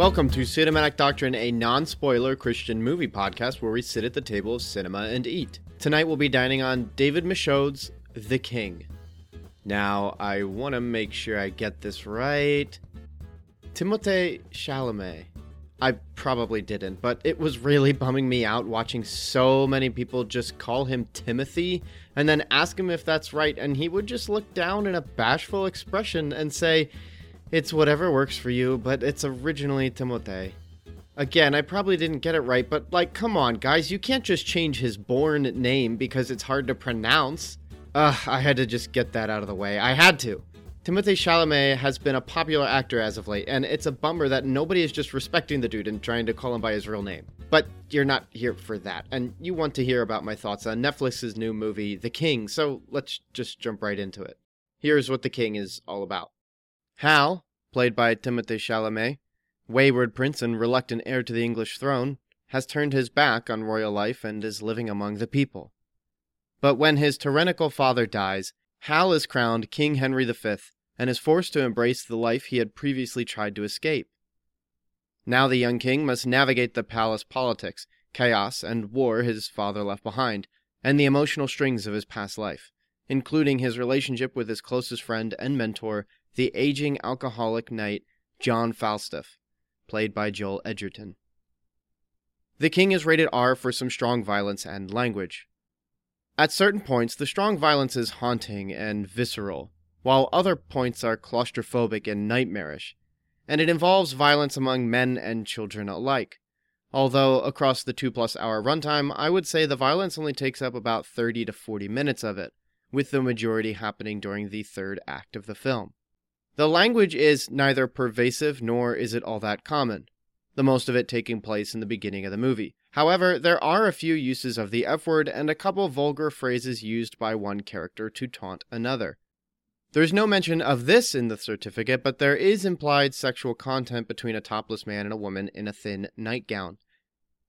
Welcome to Cinematic Doctrine, a non spoiler Christian movie podcast where we sit at the table of cinema and eat. Tonight we'll be dining on David Michôd's The King. Now, I want to make sure I get this right. Timothée Chalamet. I probably didn't, but it was really bumming me out watching so many people just call him Timothy and then ask him if that's right, and he would just look down in a bashful expression and say, it's whatever works for you, but it's originally Timothée. Again, I probably didn't get it right, but like, come on, guys, you can't just change his born name because it's hard to pronounce. Ugh, I had to just get that out of the way. I had to. Timothée Chalamet has been a popular actor as of late, and it's a bummer that nobody is just respecting the dude and trying to call him by his real name. But you're not here for that, and you want to hear about my thoughts on Netflix's new movie, The King, so let's just jump right into it. Here's what The King is all about. Hal, played by Timothée Chalamet, wayward prince and reluctant heir to the English throne, has turned his back on royal life and is living among the people. But when his tyrannical father dies, Hal is crowned King Henry V and is forced to embrace the life he had previously tried to escape. Now the young king must navigate the palace politics, chaos, and war his father left behind, and the emotional strings of his past life, including his relationship with his closest friend and mentor, the aging alcoholic knight John Falstaff, played by Joel Edgerton. The King is rated R for some strong violence and language. At certain points, the strong violence is haunting and visceral, while other points are claustrophobic and nightmarish, and it involves violence among men and children alike. Although, across the two plus hour runtime, I would say the violence only takes up about 30 to 40 minutes of it, with the majority happening during the third act of the film. The language is neither pervasive nor is it all that common, the most of it taking place in the beginning of the movie. However, there are a few uses of the F word and a couple vulgar phrases used by one character to taunt another. There's no mention of this in the certificate, but there is implied sexual content between a topless man and a woman in a thin nightgown.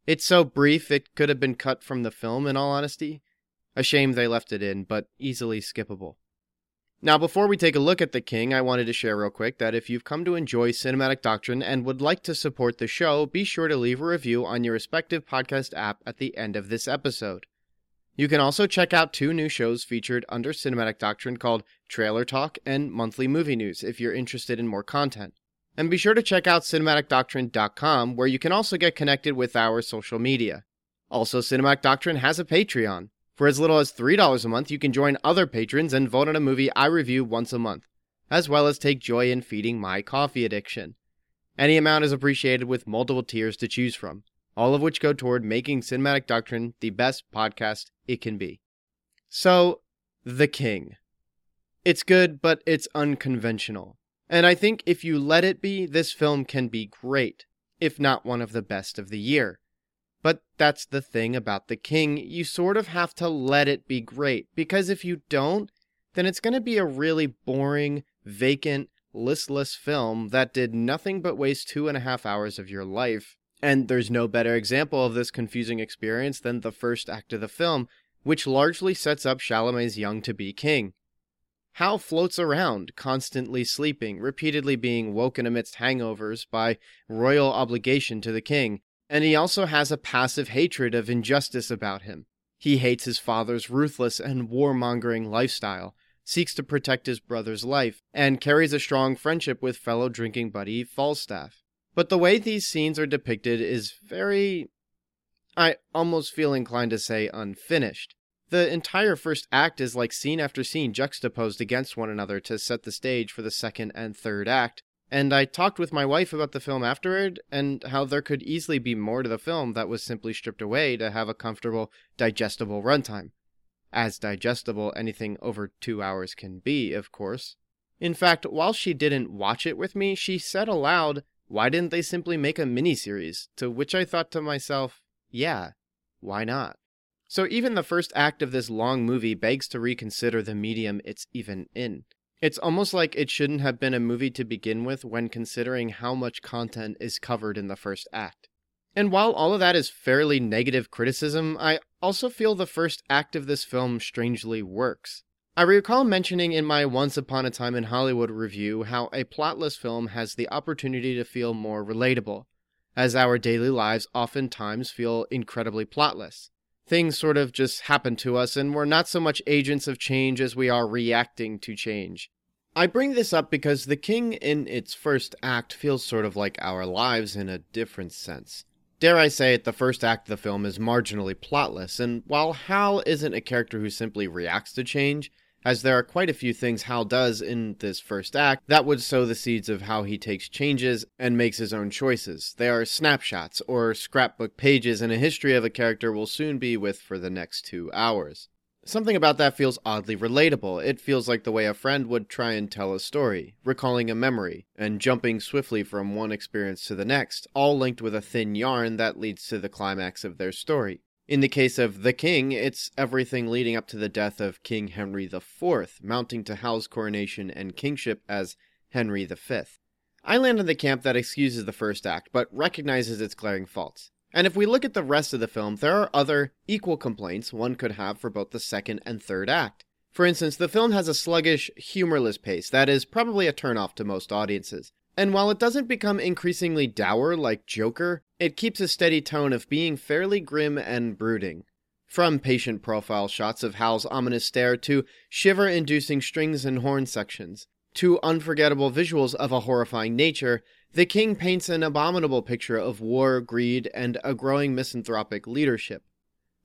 It's so brief it could have been cut from the film, in all honesty. A shame they left it in, but easily skippable. Now, before we take a look at The King, I wanted to share real quick that if you've come to enjoy Cinematic Doctrine and would like to support the show, be sure to leave a review on your respective podcast app at the end of this episode. You can also check out two new shows featured under Cinematic Doctrine called Trailer Talk and Monthly Movie News if you're interested in more content. And be sure to check out cinematicdoctrine.com where you can also get connected with our social media. Also, Cinematic Doctrine has a Patreon. For as little as $3 a month, you can join other patrons and vote on a movie I review once a month, as well as take joy in feeding my coffee addiction. Any amount is appreciated with multiple tiers to choose from, all of which go toward making Cinematic Doctrine the best podcast it can be. So, The King. It's good, but it's unconventional. And I think if you let it be, this film can be great, if not one of the best of the year. But that's the thing about The King. You sort of have to let it be great, because if you don't, then it's going to be a really boring, vacant, listless film that did nothing but waste two and a half hours of your life. And there's no better example of this confusing experience than the first act of the film, which largely sets up Chalamet's young to be king. Hal floats around, constantly sleeping, repeatedly being woken amidst hangovers by royal obligation to the king, and he also has a passive hatred of injustice about him. He hates his father's ruthless and warmongering lifestyle, seeks to protect his brother's life, and carries a strong friendship with fellow drinking buddy Falstaff. But the way these scenes are depicted is very. I almost feel inclined to say unfinished. The entire first act is like scene after scene juxtaposed against one another to set the stage for the second and third act, and I talked with my wife about the film afterward and how there could easily be more to the film that was simply stripped away to have a comfortable, digestible runtime. As digestible anything over two hours can be, of course. In fact, while she didn't watch it with me, she said aloud, Why didn't they simply make a miniseries? To which I thought to myself, Yeah, why not? So even the first act of this long movie begs to reconsider the medium it's even in. It's almost like it shouldn't have been a movie to begin with when considering how much content is covered in the first act. And while all of that is fairly negative criticism, I also feel the first act of this film strangely works. I recall mentioning in my Once Upon a Time in Hollywood review how a plotless film has the opportunity to feel more relatable, as our daily lives oftentimes feel incredibly plotless. Things sort of just happen to us, and we're not so much agents of change as we are reacting to change. I bring this up because The King in its first act feels sort of like our lives in a different sense. Dare I say it, the first act of the film is marginally plotless, and while Hal isn't a character who simply reacts to change, as there are quite a few things Hal does in this first act that would sow the seeds of how he takes changes and makes his own choices. They are snapshots or scrapbook pages in a history of a character we'll soon be with for the next two hours. Something about that feels oddly relatable. It feels like the way a friend would try and tell a story, recalling a memory, and jumping swiftly from one experience to the next, all linked with a thin yarn that leads to the climax of their story. In the case of The King, it's everything leading up to the death of King Henry IV, mounting to Hal's coronation and kingship as Henry V. I land in the camp that excuses the first act, but recognizes its glaring faults. And if we look at the rest of the film, there are other equal complaints one could have for both the second and third act. For instance, the film has a sluggish, humorless pace that is probably a turnoff to most audiences. And while it doesn't become increasingly dour like Joker, it keeps a steady tone of being fairly grim and brooding. From patient profile shots of Hal's ominous stare to shiver inducing strings and horn sections, to unforgettable visuals of a horrifying nature, the king paints an abominable picture of war, greed, and a growing misanthropic leadership.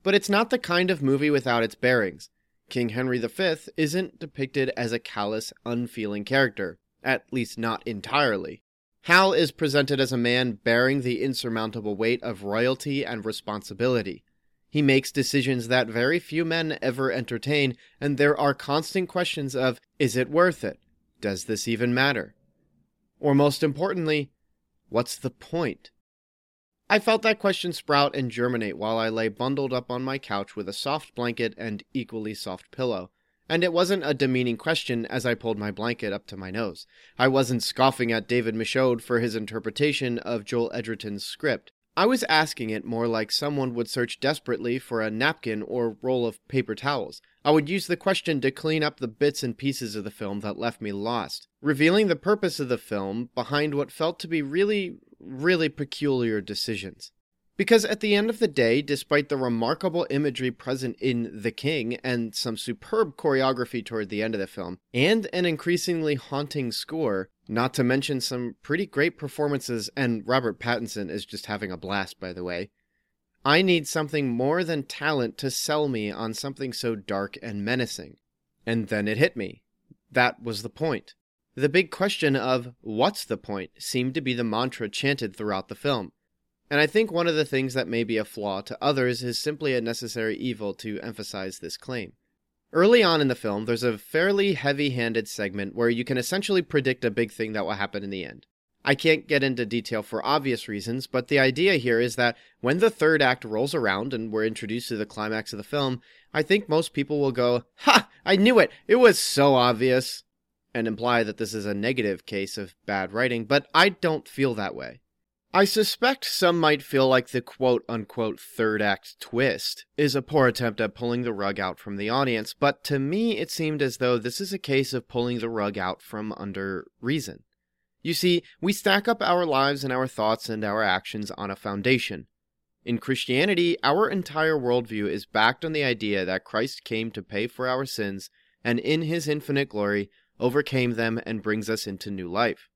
But it's not the kind of movie without its bearings. King Henry V isn't depicted as a callous, unfeeling character at least not entirely. Hal is presented as a man bearing the insurmountable weight of royalty and responsibility. He makes decisions that very few men ever entertain, and there are constant questions of is it worth it? Does this even matter? Or most importantly, what's the point? I felt that question sprout and germinate while I lay bundled up on my couch with a soft blanket and equally soft pillow, and it wasn't a demeaning question as I pulled my blanket up to my nose. I wasn't scoffing at David Michôd for his interpretation of Joel Edgerton's script. I was asking it more like someone would search desperately for a napkin or roll of paper towels. I would use the question to clean up the bits and pieces of the film that left me lost, revealing the purpose of the film behind what felt to be really, really peculiar decisions. Because at the end of the day, despite the remarkable imagery present in The King and some superb choreography toward the end of the film, and an increasingly haunting score, not to mention some pretty great performances, and Robert Pattinson is just having a blast, by the way, I need something more than talent to sell me on something so dark and menacing. And then it hit me. That was the point. The big question of, what's the point, seemed to be the mantra chanted throughout the film. And I think one of the things that may be a flaw to others is simply a necessary evil to emphasize this claim. Early on in the film, there's a fairly heavy handed segment where you can essentially predict a big thing that will happen in the end. I can't get into detail for obvious reasons, but the idea here is that when the third act rolls around and we're introduced to the climax of the film, I think most people will go, Ha! I knew it! It was so obvious! And imply that this is a negative case of bad writing, but I don't feel that way. I suspect some might feel like the quote unquote third act twist is a poor attempt at pulling the rug out from the audience, but to me it seemed as though this is a case of pulling the rug out from under reason. You see, we stack up our lives and our thoughts and our actions on a foundation. In Christianity, our entire worldview is backed on the idea that Christ came to pay for our sins and in his infinite glory overcame them and brings us into new life.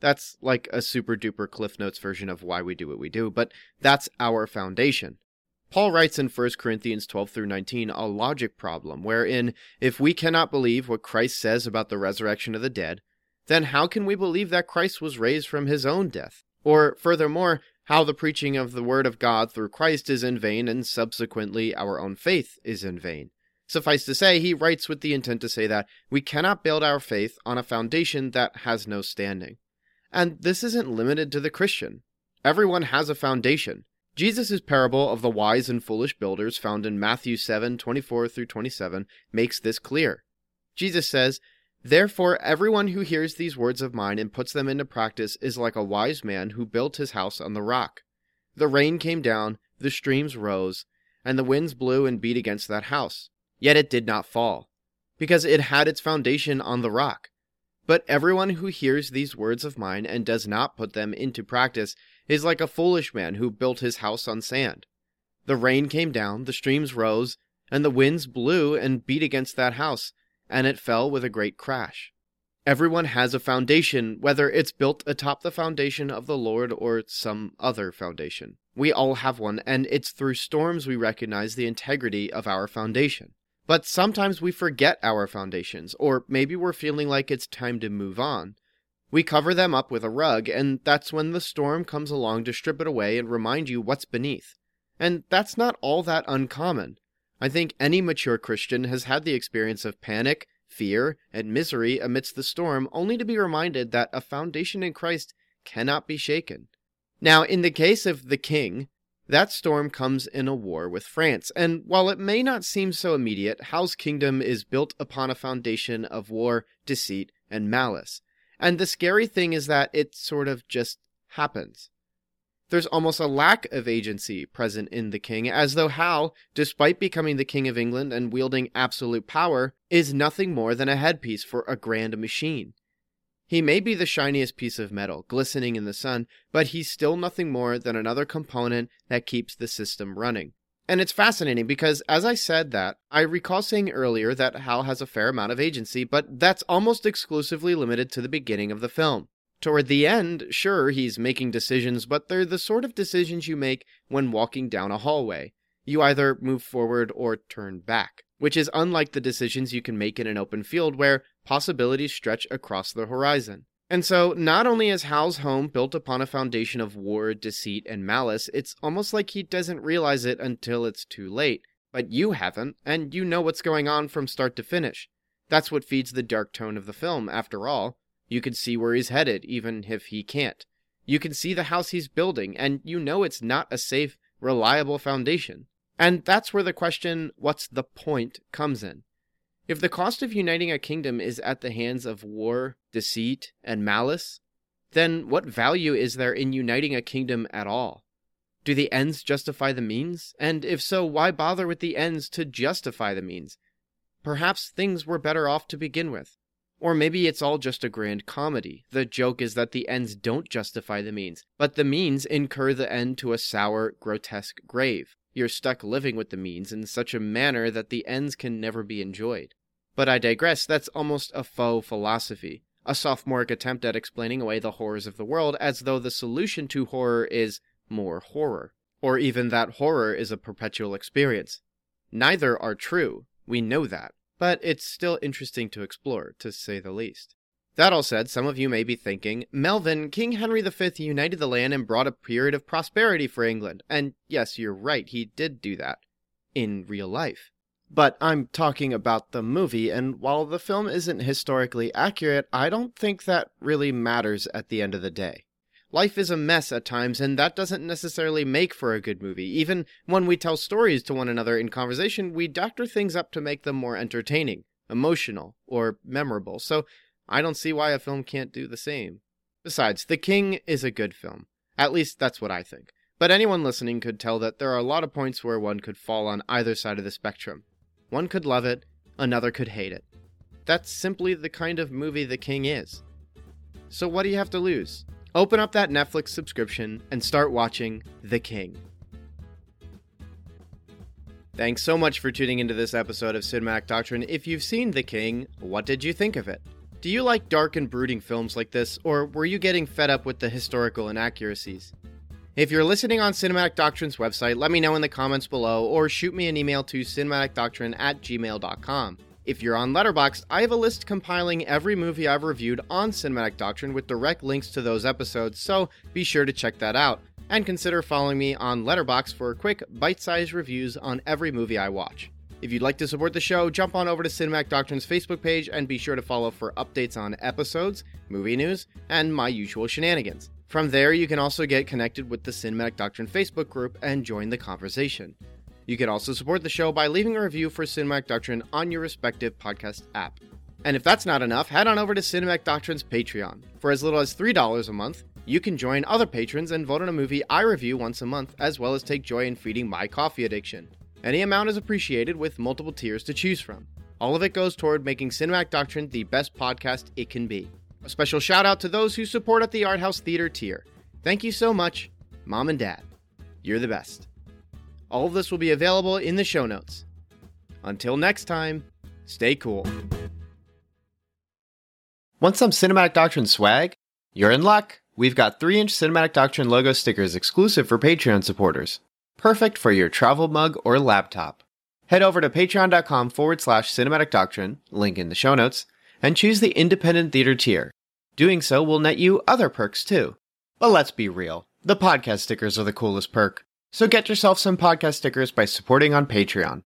That's like a super duper Cliff Notes version of why we do what we do, but that's our foundation. Paul writes in 1 Corinthians 12 through 19 a logic problem wherein if we cannot believe what Christ says about the resurrection of the dead, then how can we believe that Christ was raised from his own death? Or, furthermore, how the preaching of the word of God through Christ is in vain and subsequently our own faith is in vain. Suffice to say, he writes with the intent to say that we cannot build our faith on a foundation that has no standing. And this isn't limited to the Christian. Everyone has a foundation. Jesus' parable of the wise and foolish builders, found in Matthew 7 24 through 27, makes this clear. Jesus says, Therefore, everyone who hears these words of mine and puts them into practice is like a wise man who built his house on the rock. The rain came down, the streams rose, and the winds blew and beat against that house. Yet it did not fall, because it had its foundation on the rock. But everyone who hears these words of mine and does not put them into practice is like a foolish man who built his house on sand. The rain came down, the streams rose, and the winds blew and beat against that house, and it fell with a great crash. Everyone has a foundation, whether it's built atop the foundation of the Lord or some other foundation. We all have one, and it's through storms we recognize the integrity of our foundation. But sometimes we forget our foundations, or maybe we're feeling like it's time to move on. We cover them up with a rug, and that's when the storm comes along to strip it away and remind you what's beneath. And that's not all that uncommon. I think any mature Christian has had the experience of panic, fear, and misery amidst the storm, only to be reminded that a foundation in Christ cannot be shaken. Now, in the case of the king, that storm comes in a war with France, and while it may not seem so immediate, Hal's kingdom is built upon a foundation of war, deceit, and malice. And the scary thing is that it sort of just happens. There's almost a lack of agency present in the king, as though Hal, despite becoming the king of England and wielding absolute power, is nothing more than a headpiece for a grand machine. He may be the shiniest piece of metal, glistening in the sun, but he's still nothing more than another component that keeps the system running. And it's fascinating because, as I said that, I recall saying earlier that Hal has a fair amount of agency, but that's almost exclusively limited to the beginning of the film. Toward the end, sure, he's making decisions, but they're the sort of decisions you make when walking down a hallway. You either move forward or turn back, which is unlike the decisions you can make in an open field where possibilities stretch across the horizon. And so, not only is Hal's home built upon a foundation of war, deceit, and malice, it's almost like he doesn't realize it until it's too late. But you haven't, and you know what's going on from start to finish. That's what feeds the dark tone of the film, after all. You can see where he's headed, even if he can't. You can see the house he's building, and you know it's not a safe, reliable foundation. And that's where the question, what's the point, comes in. If the cost of uniting a kingdom is at the hands of war, deceit, and malice, then what value is there in uniting a kingdom at all? Do the ends justify the means? And if so, why bother with the ends to justify the means? Perhaps things were better off to begin with. Or maybe it's all just a grand comedy. The joke is that the ends don't justify the means, but the means incur the end to a sour, grotesque grave. You're stuck living with the means in such a manner that the ends can never be enjoyed. But I digress, that's almost a faux philosophy, a sophomoric attempt at explaining away the horrors of the world as though the solution to horror is more horror, or even that horror is a perpetual experience. Neither are true, we know that, but it's still interesting to explore, to say the least. That all said, some of you may be thinking, Melvin, King Henry V united the land and brought a period of prosperity for England. And yes, you're right, he did do that. In real life. But I'm talking about the movie, and while the film isn't historically accurate, I don't think that really matters at the end of the day. Life is a mess at times, and that doesn't necessarily make for a good movie. Even when we tell stories to one another in conversation, we doctor things up to make them more entertaining, emotional, or memorable. So I don't see why a film can't do the same. Besides, The King is a good film. At least that's what I think. But anyone listening could tell that there are a lot of points where one could fall on either side of the spectrum. One could love it, another could hate it. That's simply the kind of movie The King is. So what do you have to lose? Open up that Netflix subscription and start watching The King. Thanks so much for tuning into this episode of Cinematic Doctrine. If you've seen The King, what did you think of it? Do you like dark and brooding films like this, or were you getting fed up with the historical inaccuracies? If you're listening on Cinematic Doctrine's website, let me know in the comments below or shoot me an email to cinematicdoctrine at gmail.com. If you're on Letterboxd, I have a list compiling every movie I've reviewed on Cinematic Doctrine with direct links to those episodes, so be sure to check that out. And consider following me on Letterboxd for quick, bite sized reviews on every movie I watch. If you'd like to support the show, jump on over to Cinematic Doctrine's Facebook page and be sure to follow for updates on episodes, movie news, and my usual shenanigans. From there, you can also get connected with the Cinematic Doctrine Facebook group and join the conversation. You can also support the show by leaving a review for Cinematic Doctrine on your respective podcast app. And if that's not enough, head on over to Cinematic Doctrine's Patreon. For as little as $3 a month, you can join other patrons and vote on a movie I review once a month, as well as take joy in feeding my coffee addiction. Any amount is appreciated with multiple tiers to choose from. All of it goes toward making Cinematic Doctrine the best podcast it can be. A special shout out to those who support at the Art House Theater tier. Thank you so much, Mom and Dad. You're the best. All of this will be available in the show notes. Until next time, stay cool. Want some Cinematic Doctrine swag? You're in luck. We've got 3 inch Cinematic Doctrine logo stickers exclusive for Patreon supporters. Perfect for your travel mug or laptop. Head over to patreon.com forward slash cinematic doctrine, link in the show notes, and choose the independent theater tier. Doing so will net you other perks too. But let's be real, the podcast stickers are the coolest perk. So get yourself some podcast stickers by supporting on Patreon.